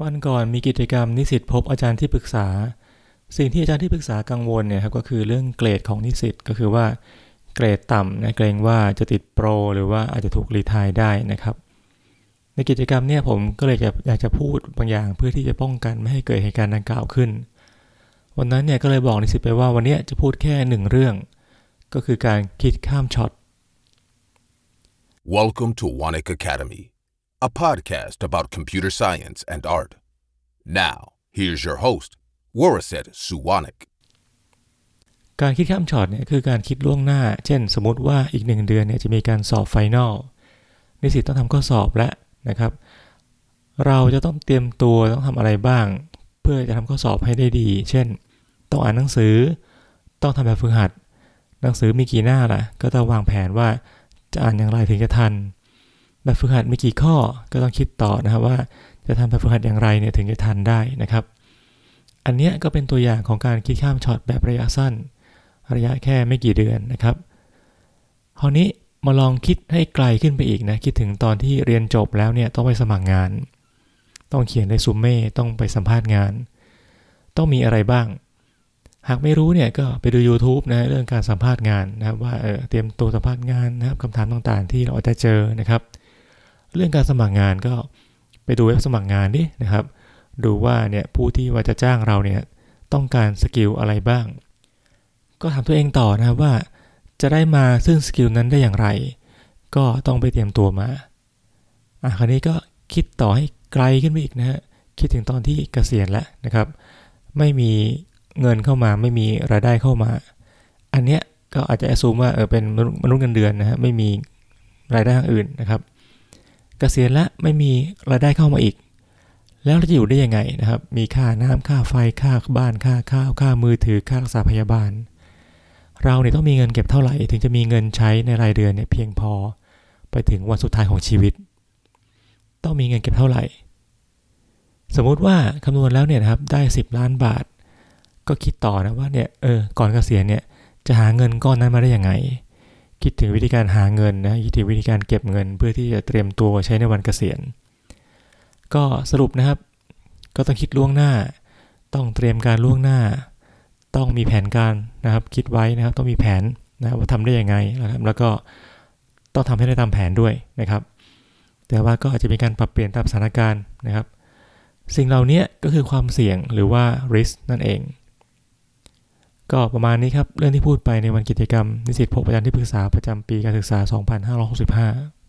วันก่อนมีกิจกรรมนิสิตพบอาจารย์ที่ปรึกษา สิ่งที่อาจารย์ที่ปรึกษากังวลเนี่ยครับก็คือเรื่องเกรดของนิสิตก็คือว่าเกรดต่ำนะเกรงว่าจะติดโปร หรือว่าอาจจะถูกรีทายได้นะครับ ในกิจกรรมเนี่ยผมก็เลยอยากจะพูดบางอย่างเพื่อที่จะป้องกันไม่ให้เกิดเหตุการณ์ดังกล่าวขึ้น วันนั้นเนี่ยก็เลยบอกนิสิตไปว่าวันนี้จะพูดแค่หนึ่งเรื่อง ก็คือการคิดข้ามช็อต Welcome to Wanik Academy, a podcast about computer science and art. Now, here's your host, Waraset Suwanik. การคิดข้ามช็อตเนี่ยคือการคิดล่วงหน้า เช่น สมมติว่าอีกหนึ่งเดือนเนี่ยจะมีการสอบไฟนอลนิสิตต้องทำข้อสอบแล้วนะครับ เราจะต้องเตรียมตัวต้องทำอะไรบ้าง เพื่อจะทำข้อสอบให้ได้ดี เช่น ต้องอ่านหนังสือ ต้องทำแบบฝึกหัด หนังสือมีกี่หน้าล่ะ ก็ต้องวางแผนว่าจะอ่านอย่างไรถึงจะทัน แบบฝึกหัดมีกี่ข้อก็ต้องคิดต่อนะครับว่าจะทำแบบฝึกหัดอย่างไรเนี่ยถึงจะทันได้นะครับ อันนี้ก็เป็นตัวอย่างของการคิดข้ามช็อตแบบระยะสั้น ระยะแค่ไม่กี่เดือนนะครับคราวนี้มาลองคิดให้ไกลขึ้นไปอีกนะคิดถึงตอนที่เรียนจบแล้วเนี่ยต้องไปสมัครงาน ต้องเขียนในซูมเม่ต้องไปสัมภาษณ์งาน ต้องมีอะไรบ้าง หากไม่รู้เนี่ยก็ไปดู YouTube นะเรื่องการสัมภาษณ์งานนะครับว่าเออเตรียมตัวสัมภาษณ์งานนะครับคำถามต่างๆ ที่เราจะเจอนะครับ เรื่องการสมัครงานก็ไปดูเว็บสมัครงานดินะครับ ดูว่าเนี่ยผู้ที่ว่าจะจ้างเราเนี่ยต้องการ skill อะไรบ้าง ก็ถามตัวเองต่อนะครับว่า จะได้มาซึ่ง skill นั้นได้อย่างไร ก็ต้องไปเตรียมตัวมาอะคราวนี้ก็คิดต่อให้ไกลขึ้นไปอีกนะฮะคิดถึงตอนที่เกษียณแล้วนะครับ ไม่มีเงินเข้ามาไม่มีรายได้เข้ามา อันเนี้ยก็อาจจะแอสซูมว่าเออเป็นมนุษย์เงินเดือนนะฮะไม่มีรายได้อื่นนะครับ กษียณแล้วไม่มีรายได้เข้ามาอีก แล้วเราจะอยู่ได้ยังไงนะครับ มีค่าน้ำค่าไฟค่าบ้านค่าข้าวค่ามือถือค่ารักษาพยาบาล เราเนี่ยต้องมีเงินเก็บเท่าไหร่ ถึงจะมีเงินใช้ในรายเดือนเนี่ยเพียงพอไปถึงวันสุดท้ายของชีวิต ต้องมีเงินเก็บเท่าไหร่ สมมุติว่าคำนวณแล้วเนี่ยนะครับได้ 10 ล้านบาท ก็คิดต่อนะว่าเนี่ยเออก่อนเกษียณเนี่ยจะหาเงินก้อนนั้นมาได้ยังไง คิดถึงวิธีการหาเงินนะคิดถึงวิธีการเก็บเงิน เพื่อที่จะเตรียมตัวใช้ในวันเกษียณ ก็สรุปนะครับ ก็ต้องคิดล่วงหน้า ต้องเตรียมการล่วงหน้า ต้องมีแผนการนะครับ คิดไว้นะครับ ต้องมีแผนนะว่าทำได้ยังไงนะครับ แล้วก็ต้องทำให้ได้ตามแผนด้วยนะครับ แต่ว่าก็อาจจะมีการปรับเปลี่ยนตามสถานการณ์นะครับ สิ่งเหล่านี้ก็คือความเสี่ยงหรือว่า risk นั่นเอง ก็ประมาณนี้ครับ เรื่องที่พูดไปในวันกิจกรรม นิสิตพบอาจารย์ที่ปรึกษาประจำปีการศึกษา 2565